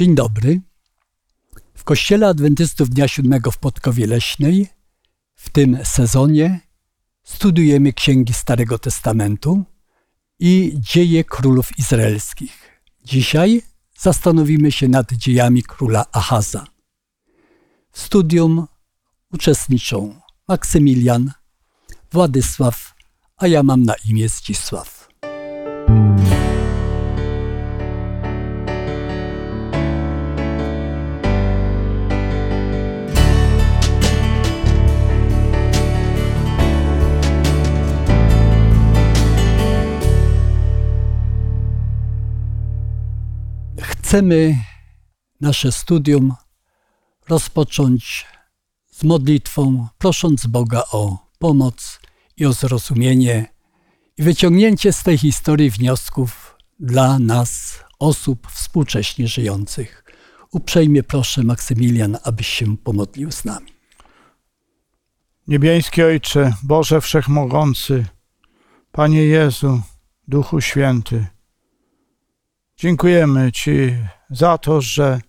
Dzień dobry. W Kościele Adwentystów Dnia Siódmego w Podkowie Leśnej w tym sezonie studiujemy księgi Starego Testamentu i dzieje królów izraelskich. Dzisiaj zastanowimy się nad dziejami króla Ahaza. W studium uczestniczą Maksymilian, Władysław, a ja mam na imię Zdzisław. Chcemy nasze studium rozpocząć z modlitwą, prosząc Boga o pomoc i o zrozumienie i wyciągnięcie z tej historii wniosków dla nas, osób współcześnie żyjących. Uprzejmie proszę Maksymilian, abyś się pomodlił z nami. Niebiański Ojcze, Boże Wszechmogący, Panie Jezu, Duchu Święty, dziękujemy Ci za to, że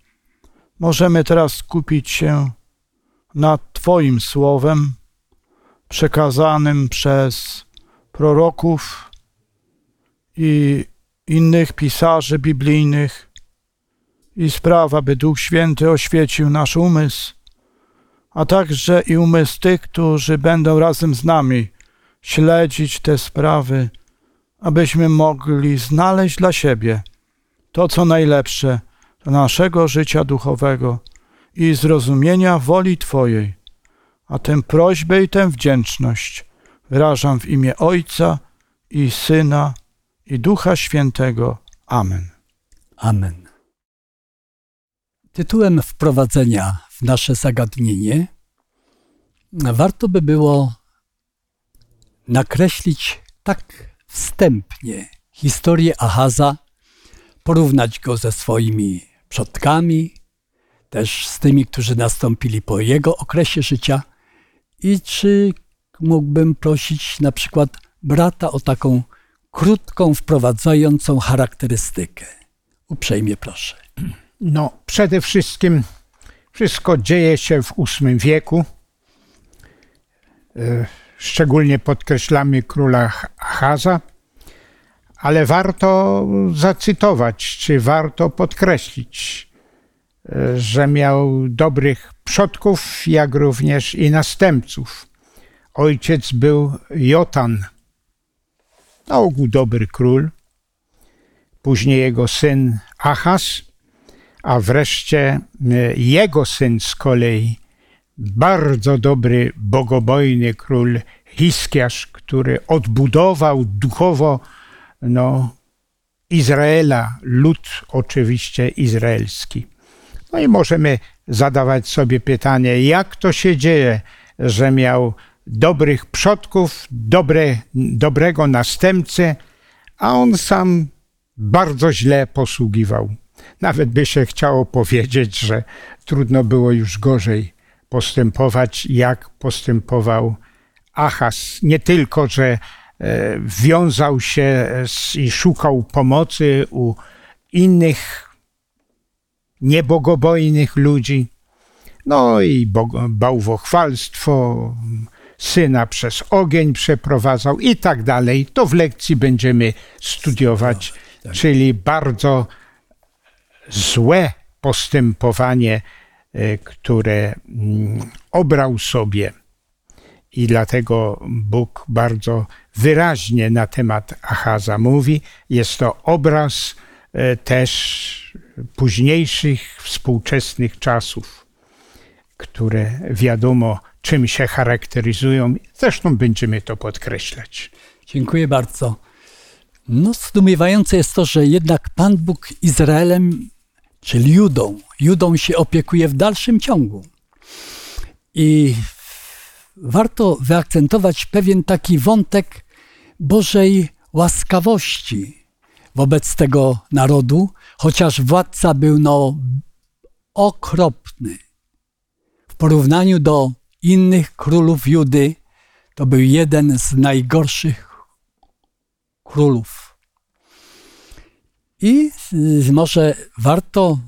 możemy teraz skupić się nad Twoim Słowem przekazanym przez proroków i innych pisarzy biblijnych i sprawa, by Duch Święty oświecił nasz umysł, a także i umysł tych, którzy będą razem z nami śledzić te sprawy, abyśmy mogli znaleźć dla siebie to, co najlepsze dla naszego życia duchowego i zrozumienia woli Twojej. A tę prośbę i tę wdzięczność wyrażam w imię Ojca i Syna i Ducha Świętego. Amen. Amen. Tytułem wprowadzenia w nasze zagadnienie warto by było nakreślić tak wstępnie historię Ahaza, porównać go ze swoimi przodkami, też z tymi, którzy nastąpili po jego okresie życia. I czy mógłbym prosić na przykład brata o taką krótką, wprowadzającą charakterystykę? Uprzejmie proszę. No, przede wszystkim wszystko dzieje się w VIII wieku. E, szczególnie podkreślamy króla Achaza, ale warto zacytować, czy warto podkreślić, że miał dobrych przodków, jak również i następców. Ojciec był Jotan, na ogół dobry król, później jego syn Achaz, a wreszcie e, jego syn z kolei, bardzo dobry, bogobojny król Hiskiasz, który odbudował duchowo no, Izraela, lud oczywiście izraelski. No i możemy zadawać sobie pytanie, jak to się dzieje, że miał dobrych przodków, dobre, dobrego następcę, a on sam bardzo źle posługiwał. Nawet by się chciało powiedzieć, że trudno było już gorzej postępować, jak postępował Achaz. Nie tylko, że wiązał się i szukał pomocy u innych niebogobojnych ludzi, no i bałwochwalstwo, syna przez ogień przeprowadzał i tak dalej. To w lekcji będziemy studiować, no, tak. czyli bardzo złe postępowanie, e, które mm, obrał sobie. I dlatego Bóg bardzo wyraźnie na temat Achaza mówi. Jest to obraz e, też późniejszych, współczesnych czasów, które wiadomo czym się charakteryzują. Zresztą będziemy to podkreślać. Dziękuję bardzo. No, zdumiewające jest to, że jednak Pan Bóg Izraelem, czyli Judą, Judą się opiekuje w dalszym ciągu. I warto wyakcentować pewien taki wątek Bożej łaskawości wobec tego narodu, chociaż władca był no okropny. W porównaniu do innych królów Judy, to był jeden z najgorszych królów. I może warto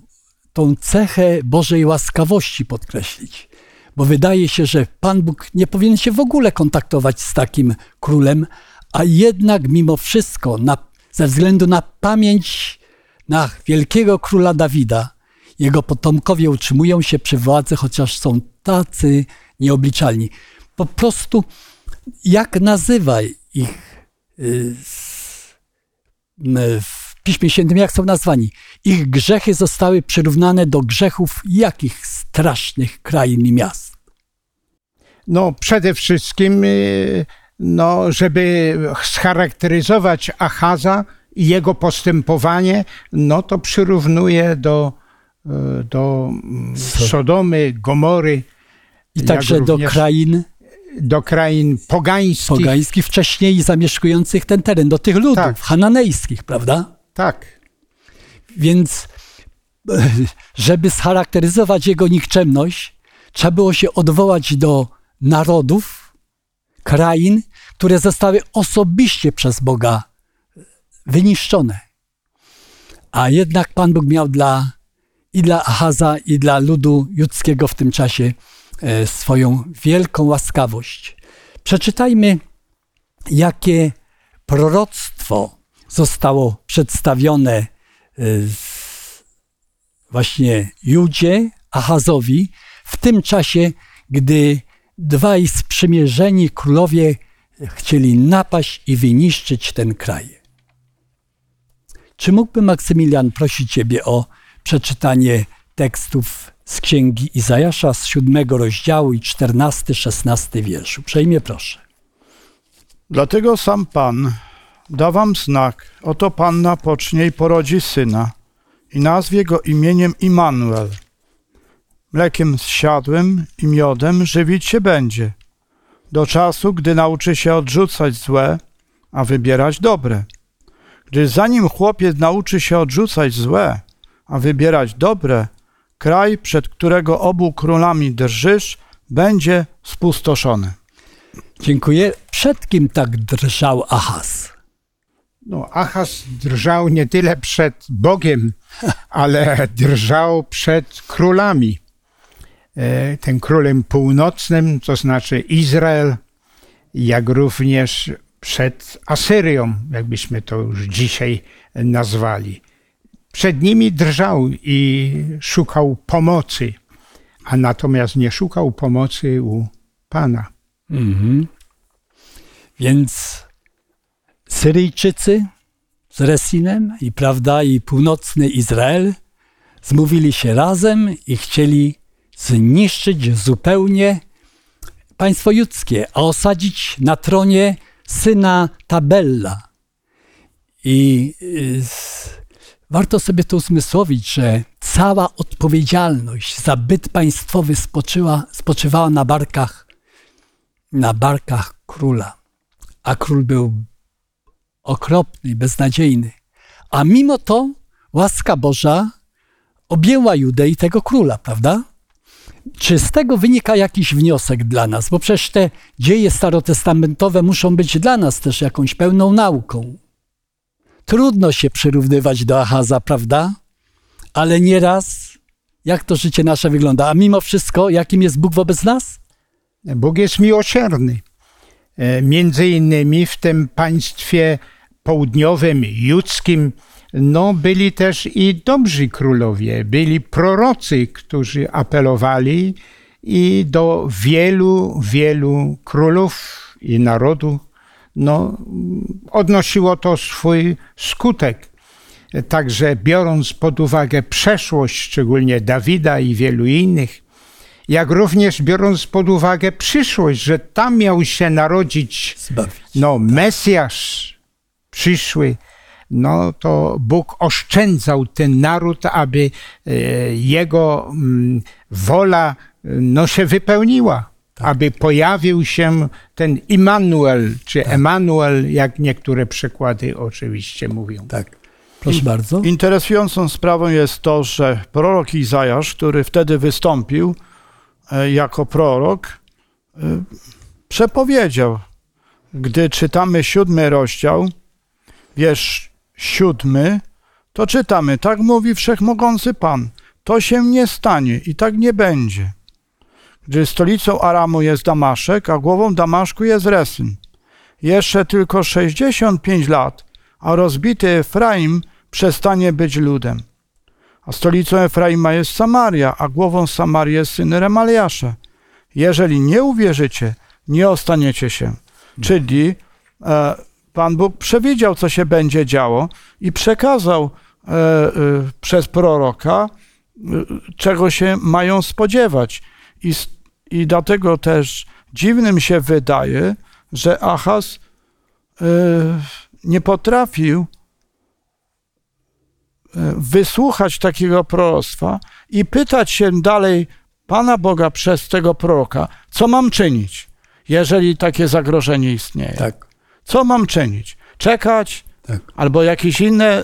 tą cechę Bożej łaskawości podkreślić. Bo wydaje się, że Pan Bóg nie powinien się w ogóle kontaktować z takim królem, a jednak mimo wszystko, na, ze względu na pamięć na wielkiego króla Dawida, jego potomkowie utrzymują się przy władzy, chociaż są tacy nieobliczalni. Po prostu, jak nazywaj ich y, w Piśmie Świętym, jak są nazwani? Ich grzechy zostały przyrównane do grzechów jakich strasznych krain i miast? No przede wszystkim, y, no, żeby scharakteryzować Achaza i jego postępowanie, no to przyrównuje do, y, do mm, Sodomy, Gomory, I także do krain do krain pogańskich. pogańskich wcześniej zamieszkujących ten teren, do tych ludów Tak. hananejskich, prawda? Tak. Więc żeby scharakteryzować jego nikczemność, trzeba było się odwołać do narodów, krain, które zostały osobiście przez Boga wyniszczone. A jednak Pan Bóg miał dla, i dla Ahaza, i dla ludu judzkiego w tym czasie e, swoją wielką łaskawość. Przeczytajmy, jakie proroctwo zostało przedstawione y, właśnie Judzie, Ahazowi, w tym czasie, gdy dwaj sprzymierzeni królowie chcieli napaść i wyniszczyć ten kraj. Czy mógłby Maksymilian prosić Ciebie o przeczytanie tekstów z księgi Izajasza z siódmego rozdziału i 14-16 wiersz? Uprzejmie proszę. Dlatego sam Pan da wam znak. Oto panna pocznie i porodzi syna i nazwie go imieniem Immanuel. Mlekiem zsiadłym i miodem żywić się będzie, do czasu, gdy nauczy się odrzucać złe, a wybierać dobre. Gdyż zanim chłopiec nauczy się odrzucać złe, a wybierać dobre, kraj, przed którego obu królami drżysz, będzie spustoszony. Dziękuję. Przed kim tak drżał Ahaz? No, Achaz drżał nie tyle przed Bogiem, ale drżał przed królami. E, Tym królem północnym, to znaczy Izrael, jak również przed Asyrią, jakbyśmy to już dzisiaj nazwali. Przed nimi drżał i szukał pomocy, a natomiast nie szukał pomocy u Pana. Mhm. Więc Syryjczycy z Resinem i prawda i północny Izrael zmówili się razem i chcieli zniszczyć zupełnie państwo judzkie, a osadzić na tronie syna Tabella. I y, warto sobie to uzmysłowić, że cała odpowiedzialność za byt państwowy spoczyła, spoczywała na barkach na barkach króla. A król był okropny, beznadziejny. A mimo to łaska Boża objęła Judę i tego króla, prawda? Czy z tego wynika jakiś wniosek dla nas? Bo przecież te dzieje starotestamentowe muszą być dla nas też jakąś pełną nauką. Trudno się przyrównywać do Ahaza, prawda? Ale nieraz, jak to życie nasze wygląda? A mimo wszystko, jakim jest Bóg wobec nas? Bóg jest miłosierny. E, Między innymi w tym państwie południowym, judzkim, no byli też i dobrzy królowie, byli prorocy, którzy apelowali i do wielu, wielu królów i narodów, no, odnosiło to swój skutek. Także biorąc pod uwagę przeszłość, szczególnie Dawida i wielu innych, jak również biorąc pod uwagę przyszłość, że tam miał się narodzić Zbawić. no, Mesjasz przyszły, no to Bóg oszczędzał ten naród, aby e, jego mm, wola e, no, się wypełniła, aby pojawił się ten Immanuel, czy Emanuel, jak niektóre przekłady oczywiście mówią. Tak. Proszę bardzo. Interesującą sprawą jest to, że prorok Izajasz, który wtedy wystąpił e, jako prorok, przepowiedział, gdy czytamy siódmy rozdział, wiersz siódmy, to czytamy, tak mówi Wszechmogący Pan, to się nie stanie i tak nie będzie. Gdy stolicą Aramu jest Damaszek, a głową Damaszku jest Resyn. Jeszcze tylko 65 lat, a rozbity Efraim przestanie być ludem. A stolicą Efraima jest Samaria, a głową Samarii jest syn Remaliasza. Jeżeli nie uwierzycie, nie ostaniecie się. Czyli e, Pan Bóg przewidział, co się będzie działo i przekazał e, e, przez proroka, e, czego się mają spodziewać. I, I dlatego też dziwnym się wydaje, że Achaz e, nie potrafił e, wysłuchać takiego proroctwa i pytać się dalej Pana Boga przez tego proroka, co mam czynić, jeżeli takie zagrożenie istnieje. Tak, Co mam czynić? Czekać tak. albo jakieś inne,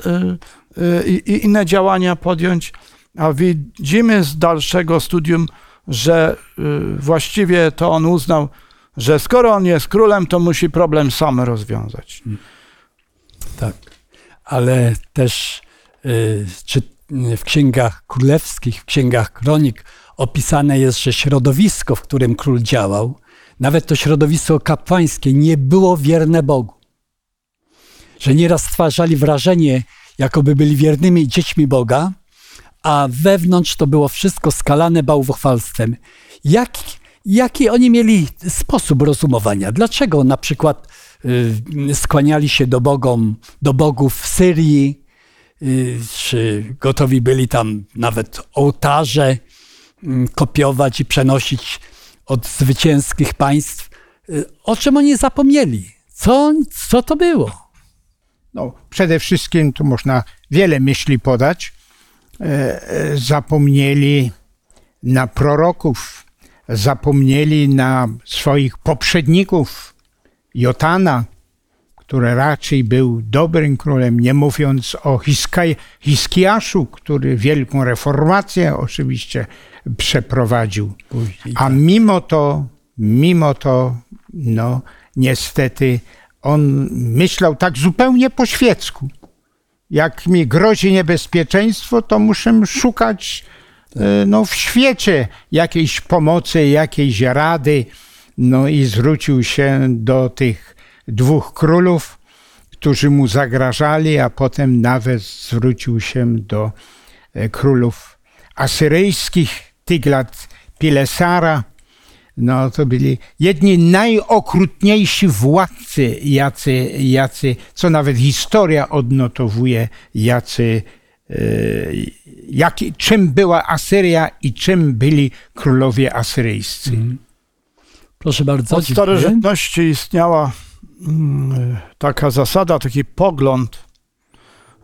y, y, inne działania podjąć? A widzimy z dalszego studium, że y, właściwie to on uznał, że skoro on jest królem, to musi problem sam rozwiązać. Tak, ale też y, czy w księgach królewskich, w księgach kronik opisane jest, że środowisko, w którym król działał, nawet to środowisko kapłańskie, nie było wierne Bogu. Że nieraz stwarzali wrażenie, jakoby byli wiernymi dziećmi Boga, a wewnątrz to było wszystko skalane bałwochwalstwem. Jak, jaki oni mieli sposób rozumowania? Dlaczego na przykład y, skłaniali się do, bogom, do bogów w Syrii, y, czy gotowi byli tam nawet ołtarze mm, kopiować i przenosić od zwycięskich państw? Y, O czym oni zapomnieli? Co, co to było? No, przede wszystkim tu można wiele myśli podać. E, e, zapomnieli na proroków, zapomnieli na swoich poprzedników, Jotana, który raczej był dobrym królem, nie mówiąc o Hiskaj, Hiskiaszu, który wielką reformację oczywiście przeprowadził. A mimo to, mimo to, no niestety on myślał tak zupełnie po świecku. Jak mi grozi niebezpieczeństwo, to muszę szukać e, no, w świecie jakiejś pomocy, jakiejś rady. No i zwrócił się do tych dwóch królów, którzy mu zagrażali, a potem nawet zwrócił się do e, królów asyryjskich, Tyglat Pilesara. No to byli jedni najokrutniejsi władcy, jacy, jacy, co nawet historia odnotowuje, jacy, e, jaki, czym była Asyria i czym byli królowie asyryjscy. Proszę bardzo. Od starożytności istniała taka zasada, taki pogląd,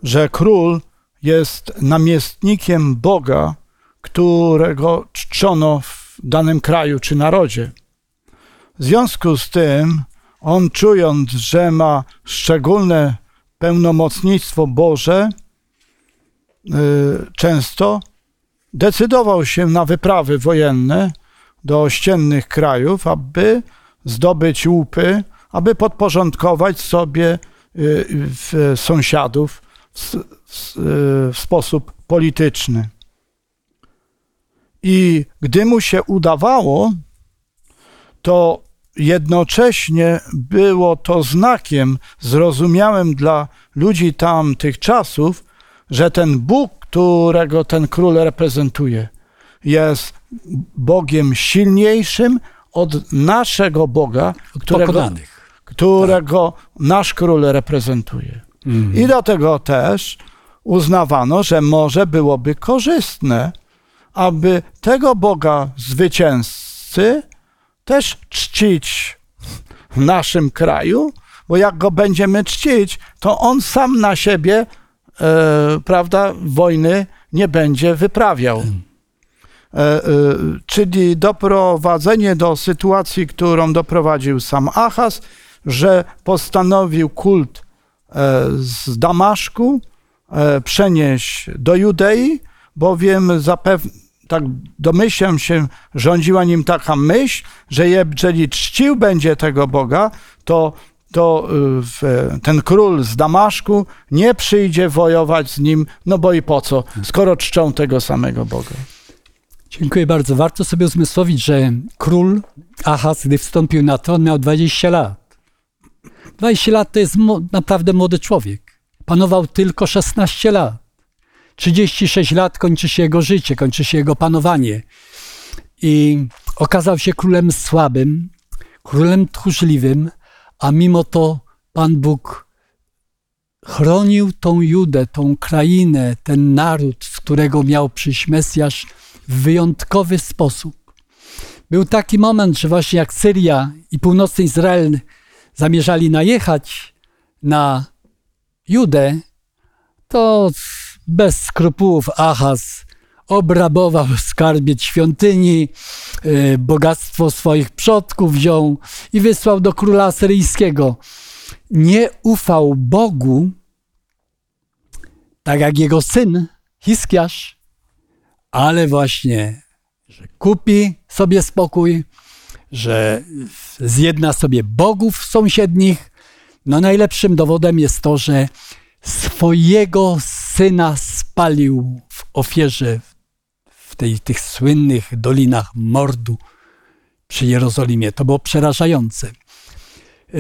że król jest namiestnikiem Boga, którego czczono w danym kraju czy narodzie. W związku z tym, on czując, że ma szczególne pełnomocnictwo Boże, y, często decydował się na wyprawy wojenne do ościennych krajów, aby zdobyć łupy, aby podporządkować sobie y, sąsiadów y, w sposób polityczny. I gdy mu się udawało, to jednocześnie było to znakiem zrozumiałym dla ludzi tamtych czasów, że ten Bóg, którego ten król reprezentuje, jest Bogiem silniejszym od naszego Boga, którego, Pokonanych. Którego nasz król reprezentuje. Mhm. I dlatego też uznawano, że może byłoby korzystne, aby tego Boga zwycięzcy też czcić w naszym kraju, bo jak go będziemy czcić, to on sam na siebie, e, prawda, wojny nie będzie wyprawiał. E, e, czyli doprowadzenie do sytuacji, którą doprowadził sam Achaz, że postanowił kult e, z Damaszku e, przenieść do Judei, bowiem zapewne, tak domyślam się, rządziła nim taka myśl, że jeżeli czcił będzie tego Boga, to to w- ten król z Damaszku nie przyjdzie wojować z nim, no bo i po co, skoro czczą tego samego Boga. Dziękuję bardzo. Warto sobie uzmysłowić, że król Ahaz, gdy wstąpił na tron, miał 20 lat. 20 lat to jest naprawdę młody człowiek. Panował tylko 16 lat. 36 lat kończy się jego życie, kończy się jego panowanie. I okazał się królem słabym, królem tchórzliwym, a mimo to Pan Bóg chronił tą Judę, tą krainę, ten naród, z którego miał przyjść Mesjasz w wyjątkowy sposób. Był taki moment, że właśnie jak Syria i północny Izrael zamierzali najechać na Judę, to bez skrupułów Ahaz obrabował skarbiec świątyni, y, bogactwo swoich przodków wziął i wysłał do króla asyryjskiego. Nie ufał Bogu, tak jak jego syn Hiskiasz, ale właśnie, że kupi sobie spokój, że zjedna sobie bogów sąsiednich. No najlepszym dowodem jest to, że swojego syna spalił w ofierze w tej, tych słynnych dolinach mordu przy Jerozolimie. To było przerażające.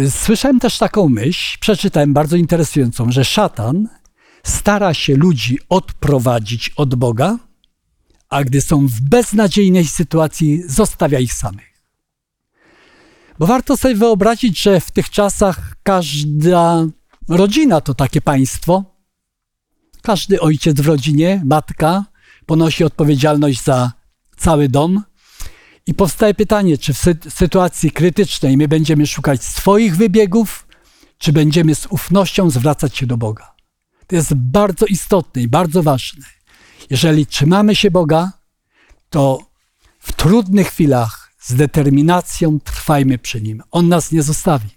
Słyszałem też taką myśl, przeczytałem bardzo interesującą, że szatan stara się ludzi odprowadzić od Boga, a gdy są w beznadziejnej sytuacji, zostawia ich samych. Bo warto sobie wyobrazić, że w tych czasach każda rodzina to takie państwo. Każdy ojciec w rodzinie, matka ponosi odpowiedzialność za cały dom. I powstaje pytanie, czy w sy- sytuacji krytycznej my będziemy szukać swoich wybiegów, czy będziemy z ufnością zwracać się do Boga. To jest bardzo istotne i bardzo ważne. Jeżeli trzymamy się Boga, to w trudnych chwilach z determinacją trwajmy przy Nim. On nas nie zostawi.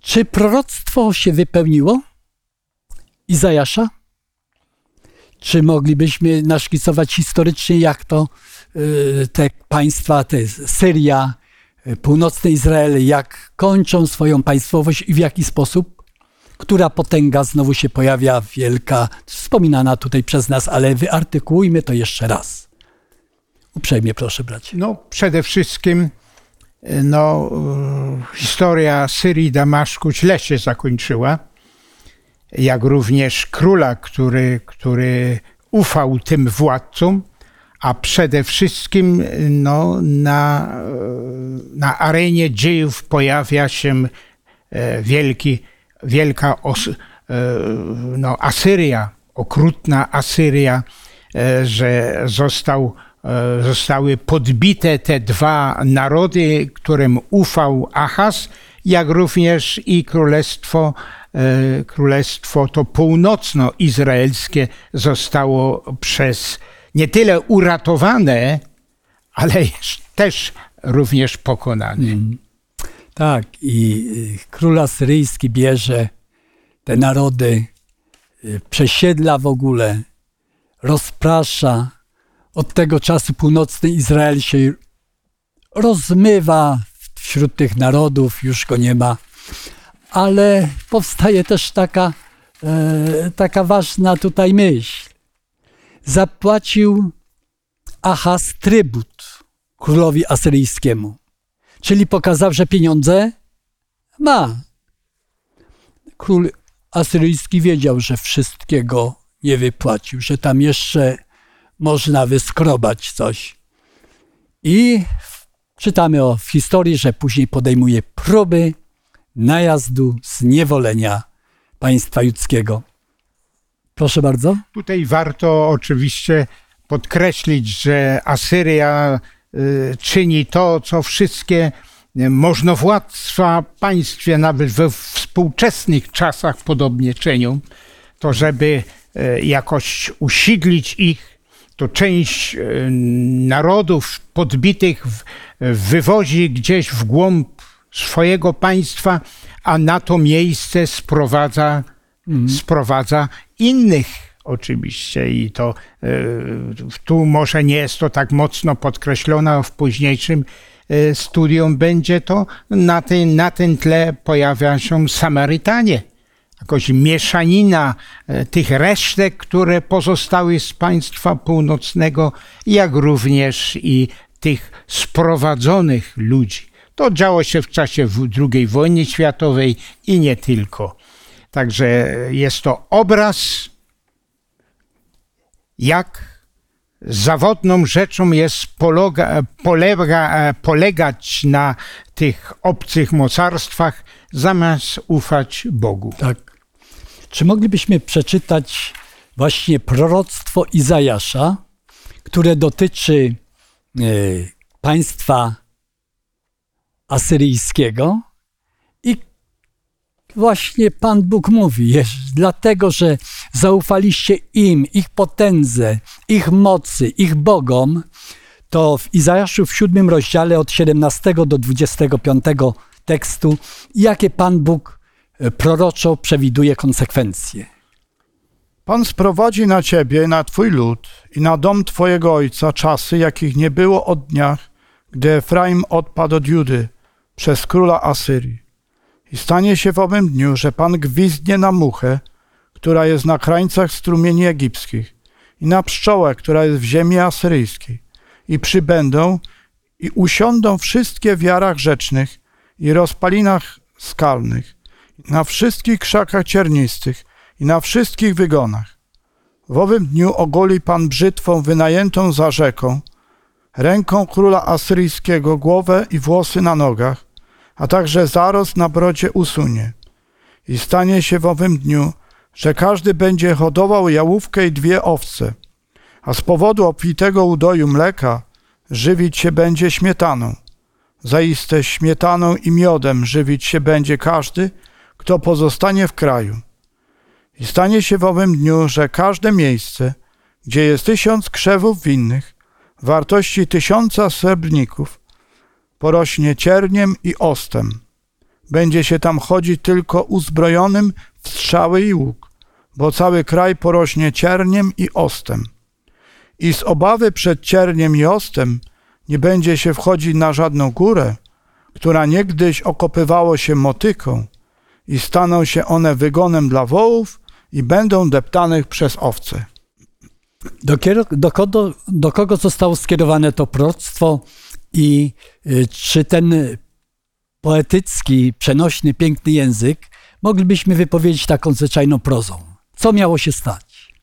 Czy proroctwo się wypełniło? Izajasza? Czy moglibyśmy naszkicować historycznie, jak to y, te państwa, te Syria, y, północny Izrael, jak kończą swoją państwowość i w jaki sposób? Która potęga znowu się pojawia, wielka, wspominana tutaj przez nas, ale wyartykułujmy to jeszcze raz. Uprzejmie proszę, bracie. No, przede wszystkim e, no, e, historia Syrii i Damaszku źle się zakończyła. Jak również króla, który, który ufał tym władcom, a przede wszystkim no, na, e, na arenie dziejów pojawia się e, wielki, wielka os, e, no, Asyria, okrutna Asyria, e, że został e, zostały podbite te dwa narody, którym ufał Achaz, jak również i królestwo, e, królestwo to północno-izraelskie zostało przez nie tyle uratowane, ale też- również pokonane. Tak, i y, król asyryjski bierze te narody, y, przesiedla w ogóle, rozprasza. Od tego czasu północny Izrael się rozmywa wśród tych narodów, już go nie ma. Ale powstaje też taka, e, taka ważna tutaj myśl. Zapłacił Achaz trybut królowi asyryjskiemu. Czyli pokazał, że pieniądze ma. Król asyryjski wiedział, że wszystkiego nie wypłacił, że tam jeszcze można wyskrobać coś. I czytamy o, w historii, że później podejmuje próby najazdu, zniewolenia państwa judzkiego. Proszę bardzo. Tutaj warto oczywiście podkreślić, że Asyria y, czyni to, co wszystkie y, możnowładztwa państwie, nawet we współczesnych czasach podobnie czynią, to żeby y, jakoś usidlić ich, to część y, narodów podbitych wywozi gdzieś w głąb swojego państwa, a na to miejsce sprowadza, sprowadza innych oczywiście. I to y, tu może nie jest to tak mocno podkreślone w późniejszym e, studium będzie to. Na ten, na ten tle pojawia się Samarytanie. Jakoś mieszanina e, tych resztek, które pozostały z państwa północnego, jak również i tych sprowadzonych ludzi. To działo się w czasie II wojny światowej i nie tylko. Także jest to obraz, jak zawodną rzeczą jest polega, polega, polegać na tych obcych mocarstwach, zamiast ufać Bogu. Tak. Czy moglibyśmy przeczytać właśnie proroctwo Izajasza, które dotyczy e, państwa asyryjskiego? I właśnie Pan Bóg mówi, dlatego że zaufaliście im, ich potędze, ich mocy, ich bogom, to w Izajaszu w siódmym rozdziale od 17 do 25 tekstu, jakie Pan Bóg proroczo przewiduje konsekwencje. Pan sprowadzi na ciebie, na twój lud i na dom twojego ojca czasy, jakich nie było od dniach, gdy Efraim odpadł od Judy przez króla Asyrii. I stanie się w owym dniu, że Pan gwizdnie na muchę, która jest na krańcach strumieni egipskich, i na pszczołę, która jest w ziemi asyryjskiej. I przybędą i usiądą wszystkie w jarach rzecznych i rozpalinach skalnych, na wszystkich krzakach ciernistych i na wszystkich wygonach. W owym dniu ogoli Pan brzytwą wynajętą za rzeką, ręką króla asyryjskiego głowę i włosy na nogach, a także zarost na brodzie usunie. I stanie się w owym dniu, że każdy będzie hodował jałówkę i dwie owce, a z powodu obfitego udoju mleka żywić się będzie śmietaną. Zaiste śmietaną i miodem żywić się będzie każdy, kto pozostanie w kraju. I stanie się w owym dniu, że każde miejsce, gdzie jest tysiąc krzewów winnych, wartości tysiąca srebrników, porośnie cierniem i ostem. Będzie się tam chodzić tylko uzbrojonym w strzały i łuk, bo cały kraj porośnie cierniem i ostem. I z obawy przed cierniem i ostem nie będzie się wchodzić na żadną górę, która niegdyś okopywało się motyką, i staną się one wygonem dla wołów i będą deptanych przez owce. Do, do, kogo, do kogo zostało skierowane to proroctwo i y, czy ten poetycki, przenośny, piękny język moglibyśmy wypowiedzieć taką zwyczajną prozą? Co miało się stać?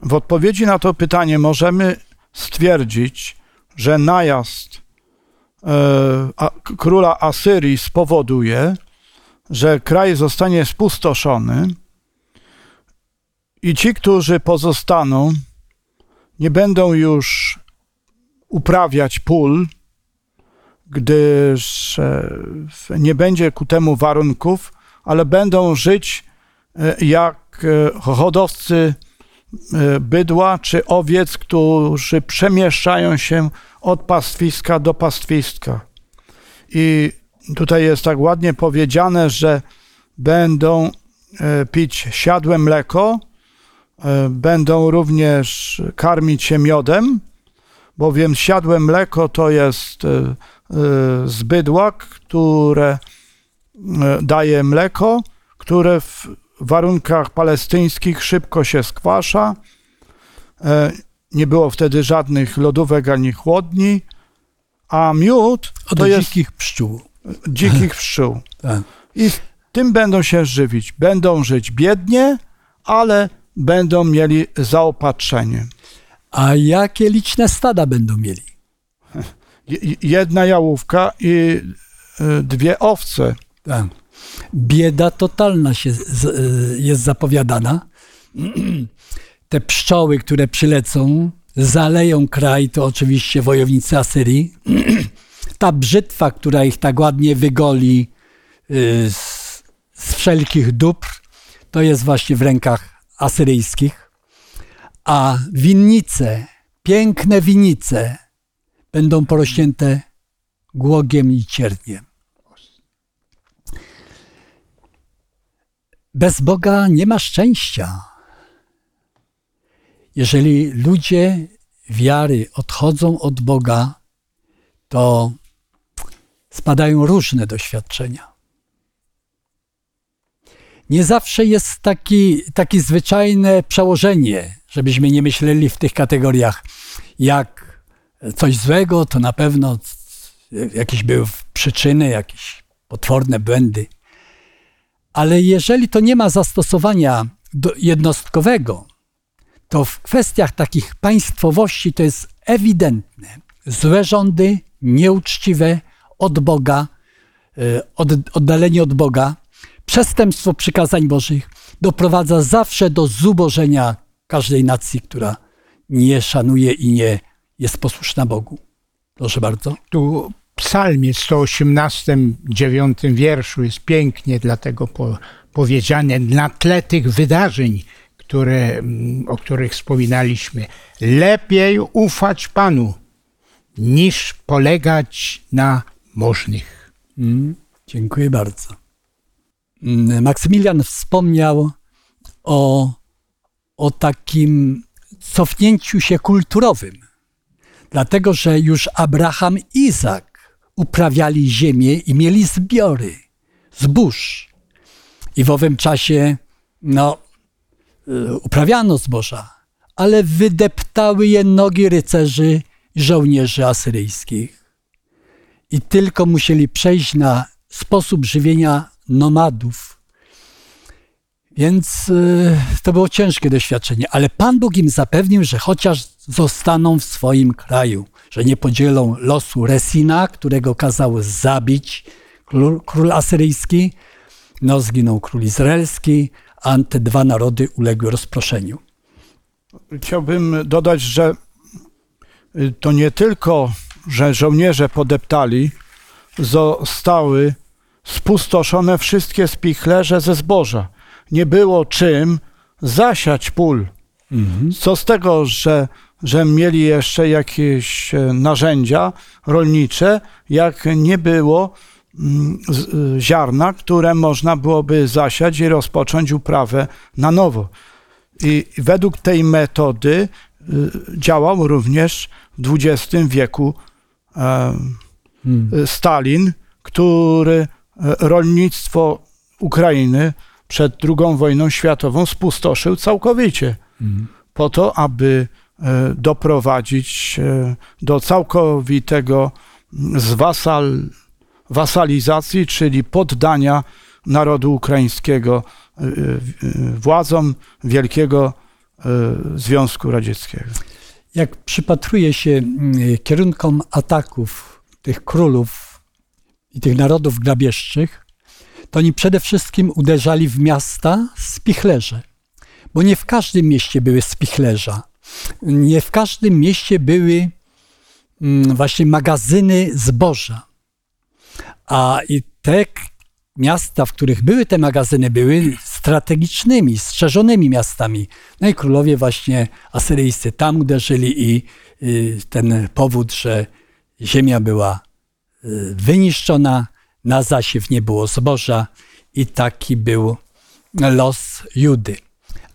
W odpowiedzi na to pytanie możemy stwierdzić, że najazd e, a, króla Asyrii spowoduje, że kraj zostanie spustoszony i ci, którzy pozostaną, nie będą już uprawiać pól, gdyż e, nie będzie ku temu warunków, ale będą żyć e, jak e, hodowcy bydła czy owiec, którzy przemieszczają się od pastwiska do pastwiska. I tutaj jest tak ładnie powiedziane, że będą pić siadłe mleko, będą również karmić się miodem, bowiem siadłe mleko to jest z bydła, które daje mleko, które w warunkach palestyńskich szybko się skwasza. Nie było wtedy żadnych lodówek ani chłodni, a miód Od to jest dzikich pszczół. Dzikich pszczół. Tak. I tym będą się żywić. Będą żyć biednie, ale będą mieli zaopatrzenie. A jakie liczne stada będą mieli? Je- Jedna jałówka i y, dwie owce. Tak. Bieda totalna się y, jest zapowiadana. Te pszczoły, które przylecą, zaleją kraj, to oczywiście wojownicy Asyrii. Ta brzytwa, która ich tak ładnie wygoli y, z, z wszelkich dóbr, to jest właśnie w rękach asyryjskich. A winnice, piękne winnice, będą porośnięte głogiem i cierniem. Bez Boga nie ma szczęścia. Jeżeli ludzie wiary odchodzą od Boga, to spadają różne doświadczenia. Nie zawsze jest taki, takie zwyczajne przełożenie, żebyśmy nie myśleli w tych kategoriach, jak coś złego, to na pewno jakieś były przyczyny, jakieś potworne błędy. Ale jeżeli to nie ma zastosowania jednostkowego, to w kwestiach takich państwowości to jest ewidentne. Złe rządy, nieuczciwe od Boga, e, od, oddalenie od Boga, przestępstwo przykazań Bożych doprowadza zawsze do zubożenia każdej nacji, która nie szanuje i nie jest posłuszna Bogu. Proszę bardzo. Tu w psalmie 118, 9 wierszu jest pięknie dlatego po, powiedziane na tle tych wydarzeń, które, mm, o których wspominaliśmy. Lepiej ufać Panu, niż polegać na możnych. Mm, dziękuję bardzo. Mm, Maksymilian wspomniał o, o takim cofnięciu się kulturowym, dlatego że już Abraham i Izak uprawiali ziemię i mieli zbiory zbóż. I w owym czasie no, y, uprawiano zboża, ale wydeptały je nogi rycerzy żołnierzy asyryjskich. I tylko musieli przejść na sposób żywienia nomadów. Więc y, to było ciężkie doświadczenie, ale Pan Bóg im zapewnił, że chociaż zostaną w swoim kraju, że nie podzielą losu Resina, którego kazał zabić król, król asyryjski, no zginął król izraelski, a te dwa narody uległy rozproszeniu. Chciałbym dodać, że y, to nie tylko, że żołnierze podeptali, zostały spustoszone wszystkie spichlerze ze zboża. Nie było czym zasiać pól. Mhm. Co z tego, że, że mieli jeszcze jakieś e, narzędzia rolnicze, jak nie było mm, e, ziarna, które można byłoby zasiać i rozpocząć uprawę na nowo. I według tej metody e, działał również w XX wieku hmm. Stalin, który rolnictwo Ukrainy przed II wojną światową spustoszył całkowicie, mhm. po to, aby e, doprowadzić e, do całkowitego zwasal, wasalizacji, czyli poddania narodu ukraińskiego e, władzom Wielkiego Związku Radzieckiego. Jak przypatruje się mm, kierunkom ataków tych królów i tych narodów grabieżczych, to oni przede wszystkim uderzali w miasta spichlerze. Bo nie w każdym mieście były spichlerza. Nie w każdym mieście były mm, właśnie magazyny zboża. A i te miasta, w których były te magazyny, były strategicznymi, strzeżonymi miastami. No i królowie właśnie asyryjscy tam uderzyli i y, ten powód, że ziemia była y, wyniszczona, na zasiew nie było zboża i taki był los Judy.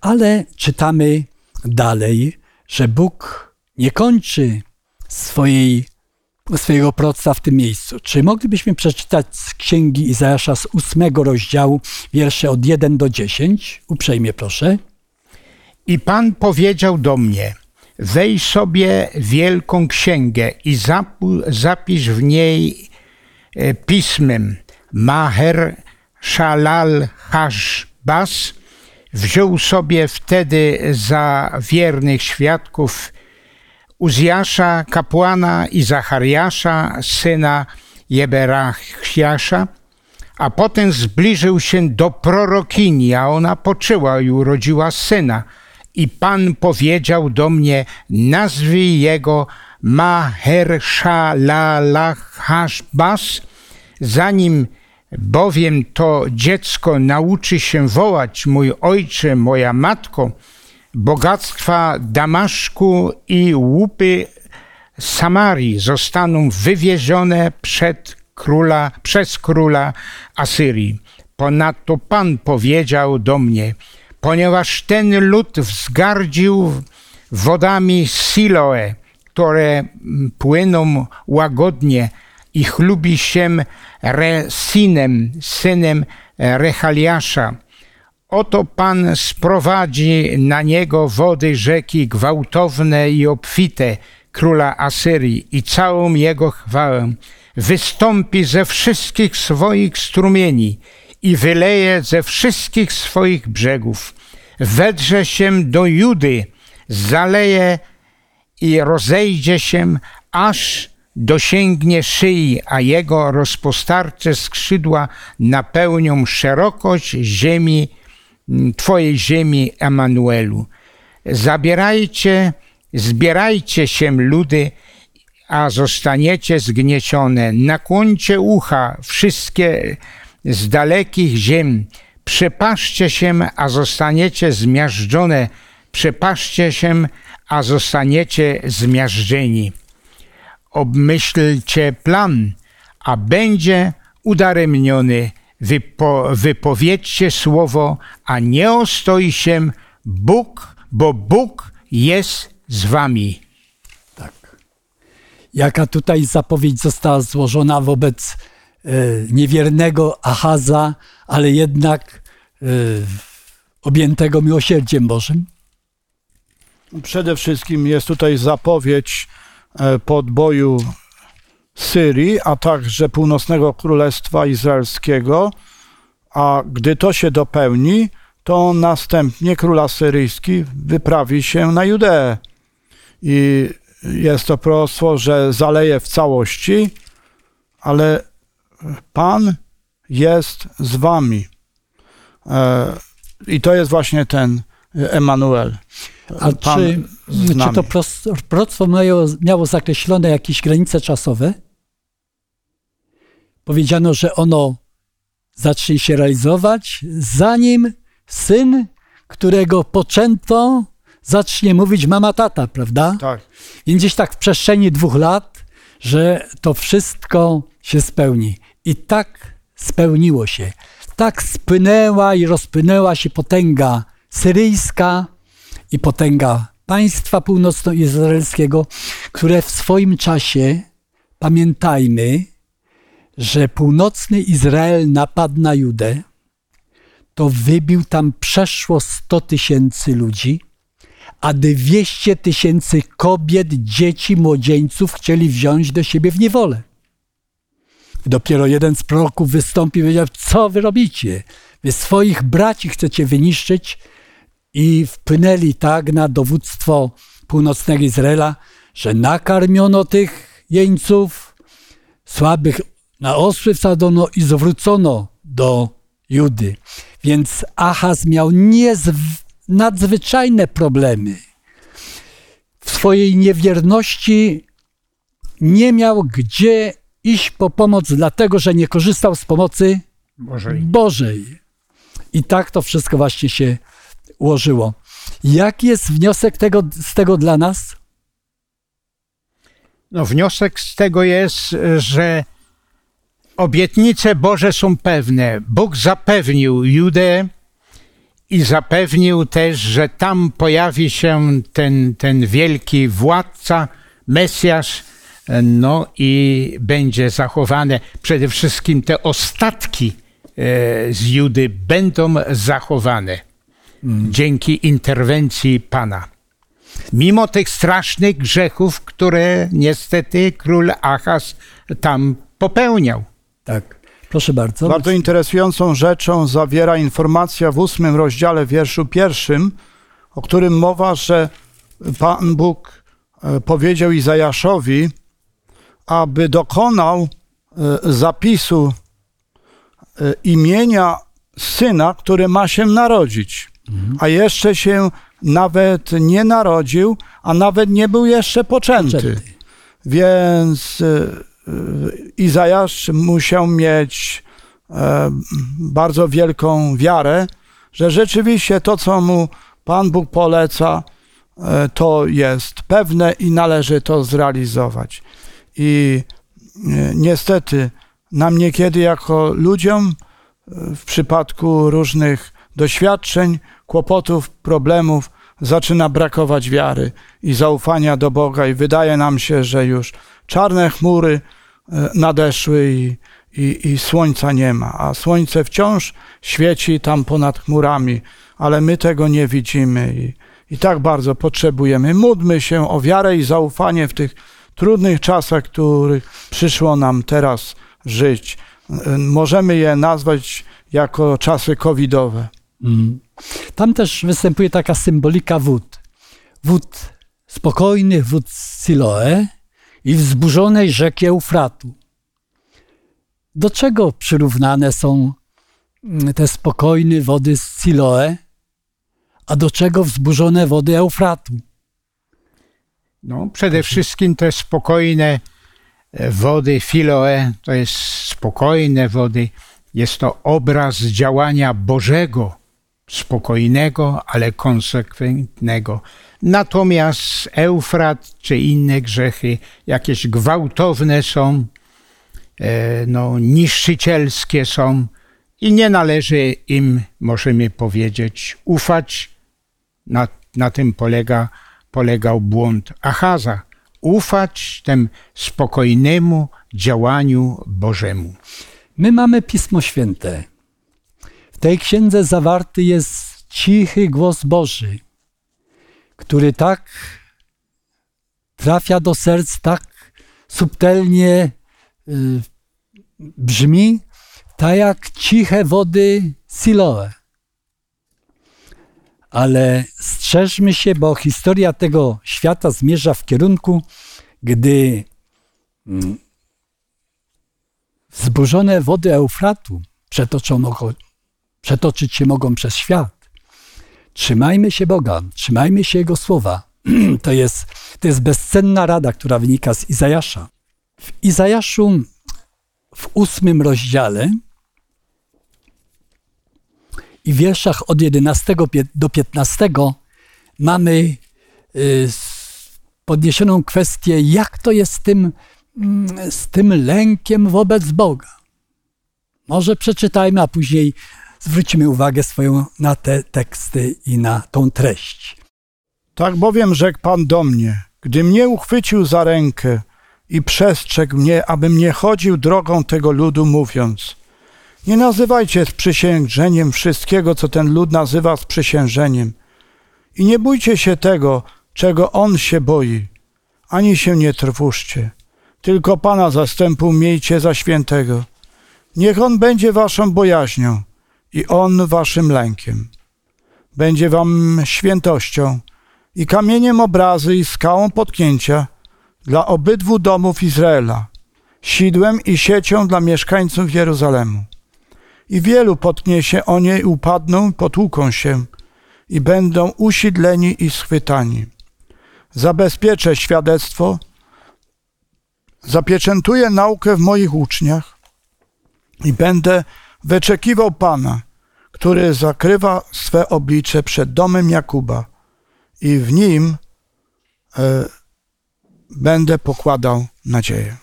Ale czytamy dalej, że Bóg nie kończy swojej, swojego procesa w tym miejscu. Czy moglibyśmy przeczytać z księgi Izajasza z ósmego rozdziału, wiersze od 1 do 10? Uprzejmie proszę. I Pan powiedział do mnie: Weź sobie wielką księgę i zapisz w niej E, pismem Maher Shalal Hashbas wziął sobie wtedy za wiernych świadków Uzjasza, kapłana i Zachariasza, syna Jeberachiasza, a potem zbliżył się do prorokini, a ona poczyła i urodziła syna. I Pan powiedział do mnie, nazwij jego Mahershalalahashbas, zanim bowiem to dziecko nauczy się wołać mój ojcze, moja matko, bogactwa Damaszku i łupy Samarii zostaną wywiezione przed króla, przez króla Asyrii. Ponadto Pan powiedział do mnie, ponieważ ten lud wzgardził wodami Siloe, które płyną łagodnie i chlubi się Resinem, synem Rechaliasza. Oto Pan sprowadzi na niego wody rzeki gwałtowne i obfite króla Asyrii i całą jego chwałę. Wystąpi ze wszystkich swoich strumieni i wyleje ze wszystkich swoich brzegów. Wedrze się do Judy, zaleje i rozejdzie się, aż dosięgnie szyi, a jego rozpostarcze skrzydła napełnią szerokość ziemi, Twojej ziemi, Emanuelu. Zabierajcie, zbierajcie się, ludy, a zostaniecie zgniecione. Nakłoncie ucha, wszystkie z dalekich ziem. Przepaszcie się, a zostaniecie zmiażdżone. Przepaszcie się, a zostaniecie zmiażdżeni. Obmyślcie plan, a będzie udaremniony. Wypo, wypowiedzcie słowo, a nie ostoi się Bóg, bo Bóg jest z wami. Tak. Jaka tutaj zapowiedź została złożona wobec e, niewiernego Achaza, ale jednak e, objętego miłosierdziem Bożym? Przede wszystkim jest tutaj zapowiedź e, podboju Syrii, a także północnego królestwa izraelskiego, a gdy to się dopełni, to następnie król asyryjski wyprawi się na Judeę. I jest to proroctwo, że zaleje w całości, ale Pan jest z wami. E, I to jest właśnie ten Emanuel. A Pan czy, czy to proroctwo miało, miało zakreślone jakieś granice czasowe? Powiedziano, że ono zacznie się realizować, zanim syn, którego poczęto, zacznie mówić mama, tata, prawda? Tak. I gdzieś tak w przestrzeni dwóch lat, że to wszystko się spełni. I tak spełniło się. Tak spłynęła i rozpłynęła się potęga syryjska i potęga państwa północnoizraelskiego, które w swoim czasie, pamiętajmy, że północny Izrael napadł na Judę, to wybił tam przeszło 100 tysięcy ludzi, a 200 tysięcy kobiet, dzieci, młodzieńców chcieli wziąć do siebie w niewolę. Dopiero jeden z proroków wystąpił i powiedział, co wy robicie? Wy swoich braci chcecie wyniszczyć i wpłynęli tak na dowództwo północnego Izraela, że nakarmiono tych jeńców, słabych na osły wsadzono i zwrócono do Judy. Więc Achaz miał niezw- nadzwyczajne problemy. W swojej niewierności nie miał gdzie iść po pomoc, dlatego że nie korzystał z pomocy Bożej. Bożej. I tak to wszystko właśnie się ułożyło. Jaki jest wniosek tego, z tego dla nas? No, wniosek z tego jest, że obietnice Boże są pewne. Bóg zapewnił Judę i zapewnił też, że tam pojawi się ten, ten wielki władca, Mesjasz, no i będzie zachowane przede wszystkim te ostatki e, z Judy będą zachowane dzięki interwencji Pana. Mimo tych strasznych grzechów, które niestety król Achaz tam popełniał. Tak. Proszę bardzo. Bardzo interesującą rzeczą zawiera informacja w ósmym rozdziale, wierszu pierwszym, o którym mowa, że Pan Bóg e, powiedział Izajaszowi, aby dokonał e, zapisu e, imienia syna, który ma się narodzić. A jeszcze się nawet nie narodził, a nawet nie był jeszcze poczęty. Poczęty. Więc Izajasz musiał mieć e, bardzo wielką wiarę, że rzeczywiście to, co mu Pan Bóg poleca, e, to jest pewne i należy to zrealizować. I e, niestety nam niekiedy jako ludziom w przypadku różnych doświadczeń, kłopotów, problemów zaczyna brakować wiary i zaufania do Boga i wydaje nam się, że już czarne chmury nadeszły i, i, i słońca nie ma, a słońce wciąż świeci tam ponad chmurami, ale my tego nie widzimy i, i tak bardzo potrzebujemy. Módlmy się o wiarę i zaufanie w tych trudnych czasach, których przyszło nam teraz żyć. E, Możemy je nazwać jako czasy covidowe. Mm. Tam też występuje taka symbolika wód. Wód spokojnych, wód Siloe i wzburzonej rzeki Eufratu. Do czego przyrównane są mm, te spokojne wody z Siloe, a do czego wzburzone wody Eufratu? No, przede wszystkim te spokojne e, wody Filoe, to jest spokojne wody, jest to obraz działania Bożego, spokojnego, ale konsekwentnego. Natomiast Eufrat czy inne grzechy, jakieś gwałtowne są, e, no, niszczycielskie są i nie należy im, możemy powiedzieć, ufać. Na, na tym polega, polegał błąd Achaza. Ufać temu spokojnemu działaniu Bożemu. My mamy Pismo Święte. W tej księdze zawarty jest cichy głos Boży, który tak trafia do serc, tak subtelnie y, brzmi, tak jak ciche wody Siloe. Ale strzeżmy się, bo historia tego świata zmierza w kierunku, gdy mm, wzburzone wody Eufratu przetoczą, mogą- przetoczyć się mogą przez świat. Trzymajmy się Boga, trzymajmy się Jego słowa. To jest, to jest bezcenna rada, która wynika z Izajasza. W Izajaszu w ósmym rozdziale i wierszach od 11 pie- do 15 mamy y, podniesioną kwestię, jak to jest z tym, mm, z tym lękiem wobec Boga. Może przeczytajmy, a później zwrócimy uwagę swoją na te teksty i na tą treść. Tak bowiem rzekł Pan do mnie, gdy mnie uchwycił za rękę i przestrzegł mnie, abym nie chodził drogą tego ludu, mówiąc: Nie nazywajcie sprzysiężeniem wszystkiego, co ten lud nazywa sprzysiężeniem. I nie bójcie się tego, czego on się boi, ani się nie trwóżcie. Tylko Pana zastępu miejcie za świętego. Niech on będzie waszą bojaźnią i on waszym lękiem. Będzie wam świętością i kamieniem obrazy i skałą potknięcia dla obydwu domów Izraela, sidłem i siecią dla mieszkańców Jeruzalemu. I wielu potknie się o niej, upadną, potłuką się i będą usidleni i schwytani. Zabezpieczę świadectwo, zapieczętuję naukę w moich uczniach i będę wyczekiwał Pana, który zakrywa swe oblicze przed domem Jakuba i w nim e, będę pokładał nadzieję.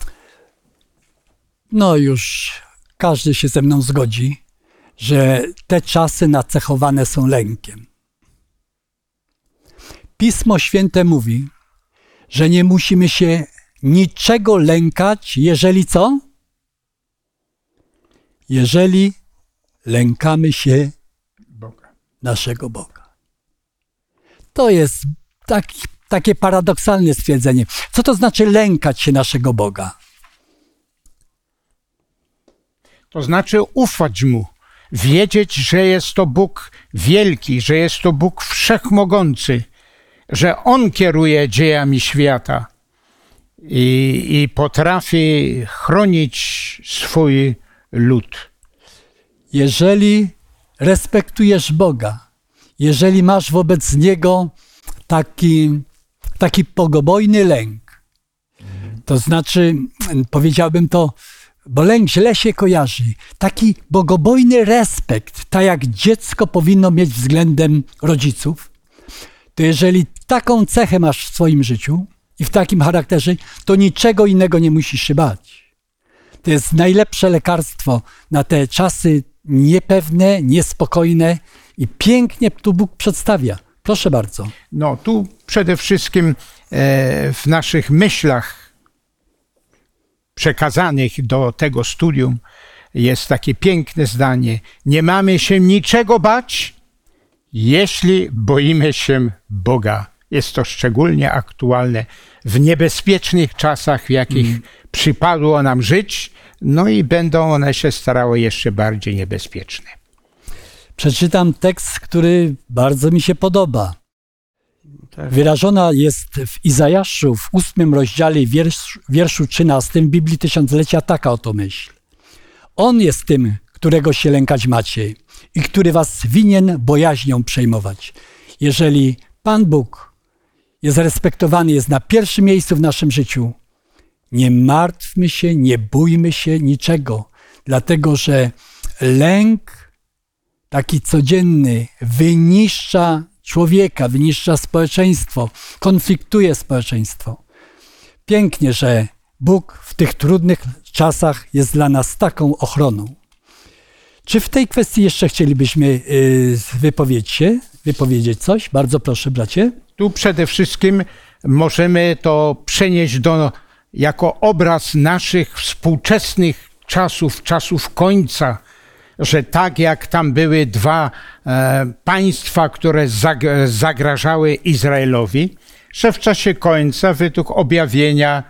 No już każdy się ze mną zgodzi, że te czasy nacechowane są lękiem. Pismo Święte mówi, że nie musimy się niczego lękać, jeżeli co? Jeżeli lękamy się Boga. naszego Boga. To jest taki, takie paradoksalne stwierdzenie. Co to znaczy lękać się naszego Boga? To znaczy ufać Mu, wiedzieć, że jest to Bóg wielki, że jest to Bóg wszechmogący, że On kieruje dziejami świata i, i potrafi chronić swój lud. Jeżeli respektujesz Boga, jeżeli masz wobec Niego taki, taki pogobojny lęk, to znaczy, powiedziałbym to, bo lęk źle się kojarzy, taki bogobojny respekt, tak jak dziecko powinno mieć względem rodziców, to jeżeli taką cechę masz w swoim życiu i w takim charakterze, to niczego innego nie musisz się bać. To jest najlepsze lekarstwo na te czasy niepewne, niespokojne i pięknie tu Bóg przedstawia. Proszę bardzo. No tu przede wszystkim e, w naszych myślach przekazanych do tego studium jest takie piękne zdanie: Nie mamy się niczego bać, jeśli boimy się Boga. Jest to szczególnie aktualne w niebezpiecznych czasach, w jakich mm. przypadło nam żyć, no i będą one się starały jeszcze bardziej niebezpieczne. Przeczytam tekst, który bardzo mi się podoba. Tak. Wyrażona jest w Izajaszu w ósmym rozdziale wiersz, wierszu 13 Biblii Tysiąclecia taka oto myśl. On jest tym, którego się lękać macie i który was winien bojaźnią przejmować. Jeżeli Pan Bóg jest respektowany, jest na pierwszym miejscu w naszym życiu, nie martwmy się, nie bójmy się niczego, dlatego że lęk taki codzienny wyniszcza człowieka, wyniszcza społeczeństwo, konfliktuje społeczeństwo. Pięknie, że Bóg w tych trudnych czasach jest dla nas taką ochroną. Czy w tej kwestii jeszcze chcielibyśmy y, wypowiedzieć się, wypowiedzieć coś? Bardzo proszę, bracie. Tu przede wszystkim możemy to przenieść do, jako obraz naszych współczesnych czasów, czasów końca, że tak jak tam były dwa e, państwa, które zag, zagrażały Izraelowi, że w czasie końca, według objawienia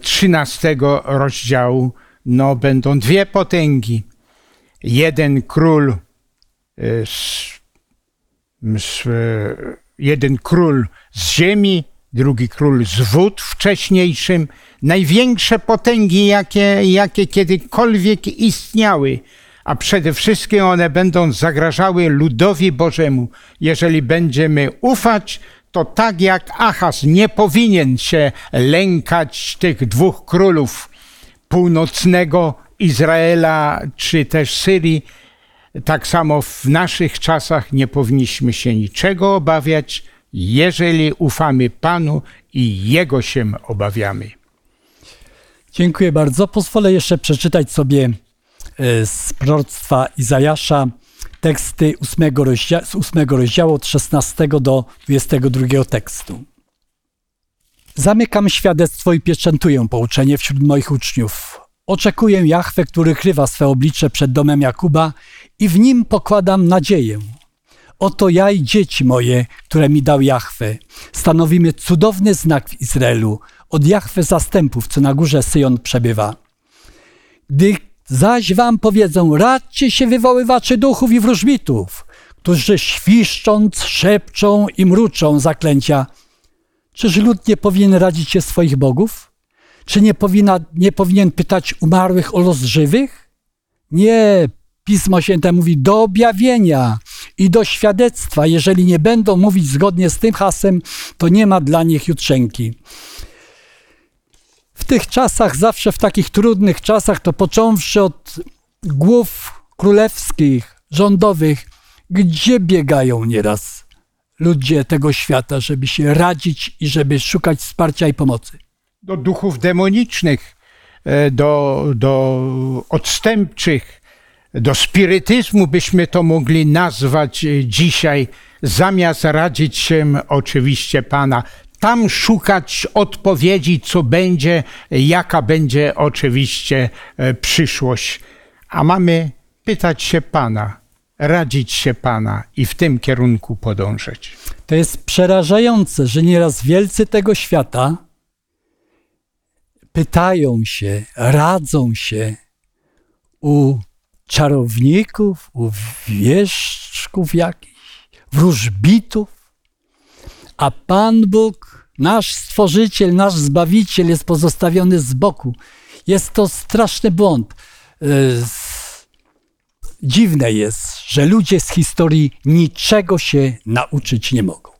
13 rozdziału, no, będą dwie potęgi. Jeden król e, z, e, jeden król z ziemi, drugi król z wód wcześniejszym, największe potęgi, jakie, jakie kiedykolwiek istniały, a przede wszystkim one będą zagrażały ludowi Bożemu. Jeżeli będziemy ufać, to tak jak Achaz nie powinien się lękać tych dwóch królów północnego Izraela czy też Syrii, tak samo w naszych czasach nie powinniśmy się niczego obawiać, jeżeli ufamy Panu i Jego się obawiamy. Dziękuję bardzo. Pozwolę jeszcze przeczytać sobie e, z proroctwa Izajasza teksty z ósmego rozdziału od 16 do 22 tekstu. Zamykam świadectwo i pieczętuję pouczenie wśród moich uczniów. Oczekuję Jahwe, który krywa swe oblicze przed domem Jakuba i w nim pokładam nadzieję. Oto ja i dzieci moje, które mi dał Jahwe. Stanowimy cudowny znak w Izraelu, od Jahwe zastępów, co na górze Syjon przebywa. Gdy zaś wam powiedzą, radźcie się wywoływaczy duchów i wróżbitów, którzy świszcząc, szepczą i mruczą zaklęcia. Czyż lud nie powinien radzić się swoich bogów? Czy nie, powinna, nie powinien pytać umarłych o los żywych? Nie, Pismo Święte mówi do objawienia i do świadectwa. Jeżeli nie będą mówić zgodnie z tym hasem, to nie ma dla nich jutrzenki. W tych czasach, zawsze w takich trudnych czasach, to począwszy od głów królewskich, rządowych, gdzie biegają nieraz ludzie tego świata, żeby się radzić i żeby szukać wsparcia i pomocy? Do duchów demonicznych, e, do, do odstępczych, do spirytyzmu byśmy to mogli nazwać e, dzisiaj, zamiast radzić się oczywiście Pana. Tam szukać odpowiedzi, co będzie, jaka będzie oczywiście e, przyszłość. A mamy pytać się Pana, radzić się Pana i w tym kierunku podążać. To jest przerażające, że nieraz wielcy tego świata pytają się, radzą się u czarowników, u wieszczków jakichś, wróżbitów, a Pan Bóg, nasz Stworzyciel, nasz Zbawiciel jest pozostawiony z boku. Jest to straszny błąd. E, dziwne jest, że ludzie z historii niczego się nauczyć nie mogą.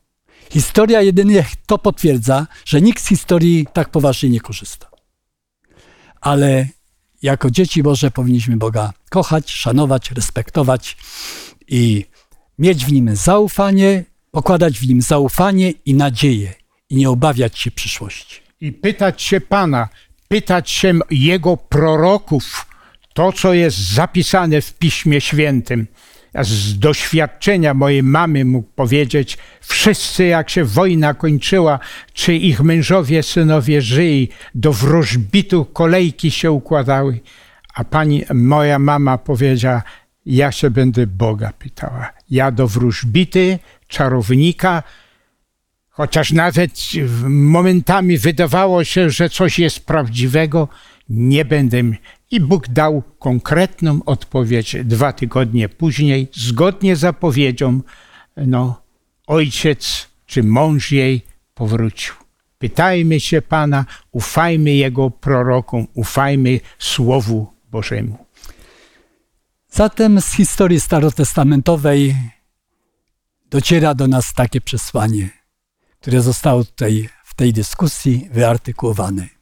Historia jedynie to potwierdza, że nikt z historii tak poważnie nie korzysta. Ale jako dzieci Boże powinniśmy Boga kochać, szanować, respektować i mieć w nim zaufanie, pokładać w nim zaufanie i nadzieję i nie obawiać się przyszłości. I pytać się Pana, pytać się Jego proroków, to co jest zapisane w Piśmie Świętym. Z doświadczenia mojej mamy mógł powiedzieć, wszyscy jak się wojna kończyła, czy ich mężowie, synowie żyli, do wróżbitów kolejki się układały. A pani, moja mama powiedziała, ja się będę Boga pytała. Ja do wróżbity, czarownika, chociaż nawet momentami wydawało się, że coś jest prawdziwego, nie będę. I Bóg dał konkretną odpowiedź dwa tygodnie później, zgodnie z zapowiedzią, no, ojciec czy mąż jej powrócił. Pytajmy się Pana, ufajmy Jego prorokom, ufajmy Słowu Bożemu. Zatem z historii starotestamentowej dociera do nas takie przesłanie, które zostało tutaj w tej dyskusji wyartykułowane.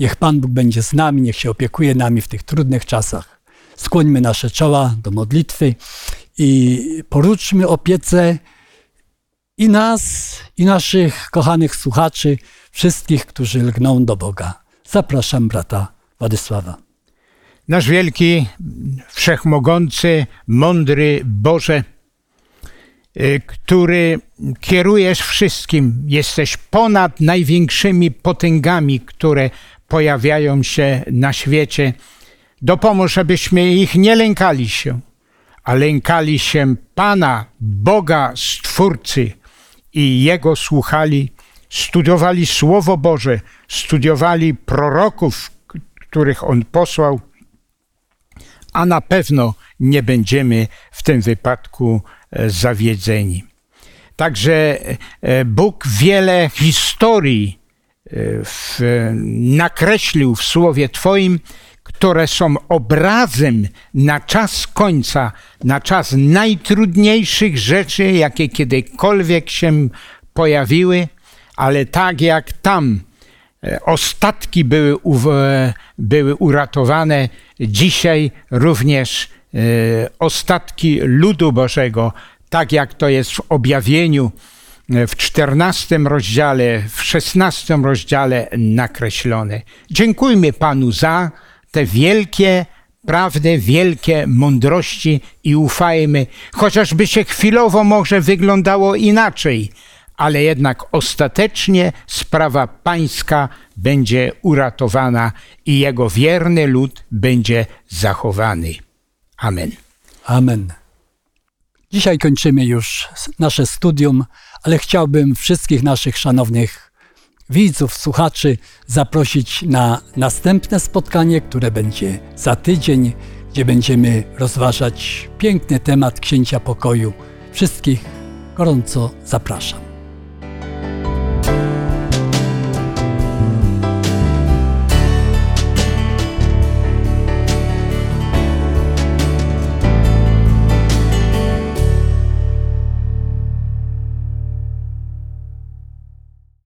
Niech Pan Bóg będzie z nami, niech się opiekuje nami w tych trudnych czasach. Skłońmy nasze czoła do modlitwy i poruczmy opiece i nas, i naszych kochanych słuchaczy, wszystkich, którzy lgną do Boga. Zapraszam brata Władysława. Nasz wielki, wszechmogący, mądry Boże, który kierujesz wszystkim, jesteś ponad największymi potęgami, które pojawiają się na świecie. Dopomóż, abyśmy ich nie lękali się, a lękali się Pana, Boga, Stwórcy i Jego słuchali, studiowali Słowo Boże, studiowali proroków, których On posłał, a na pewno nie będziemy w tym wypadku zawiedzeni. Także e, Bóg wiele historii e, w, nakreślił w Słowie Twoim, które są obrazem na czas końca, na czas najtrudniejszych rzeczy, jakie kiedykolwiek się pojawiły, ale tak jak tam ostatki były, były uratowane, dzisiaj również ostatki ludu Bożego tak jak to jest w objawieniu w czternastym rozdziale, w szesnastym rozdziale nakreślone. Dziękujmy Panu za te wielkie prawdy, wielkie mądrości i ufajmy, chociażby się chwilowo może wyglądało inaczej, ale jednak ostatecznie sprawa pańska będzie uratowana i jego wierny lud będzie zachowany. Amen. Amen. Dzisiaj kończymy już nasze studium, ale chciałbym wszystkich naszych szanownych widzów, słuchaczy zaprosić na następne spotkanie, które będzie za tydzień, gdzie będziemy rozważać piękny temat Księcia Pokoju. Wszystkich gorąco zapraszam.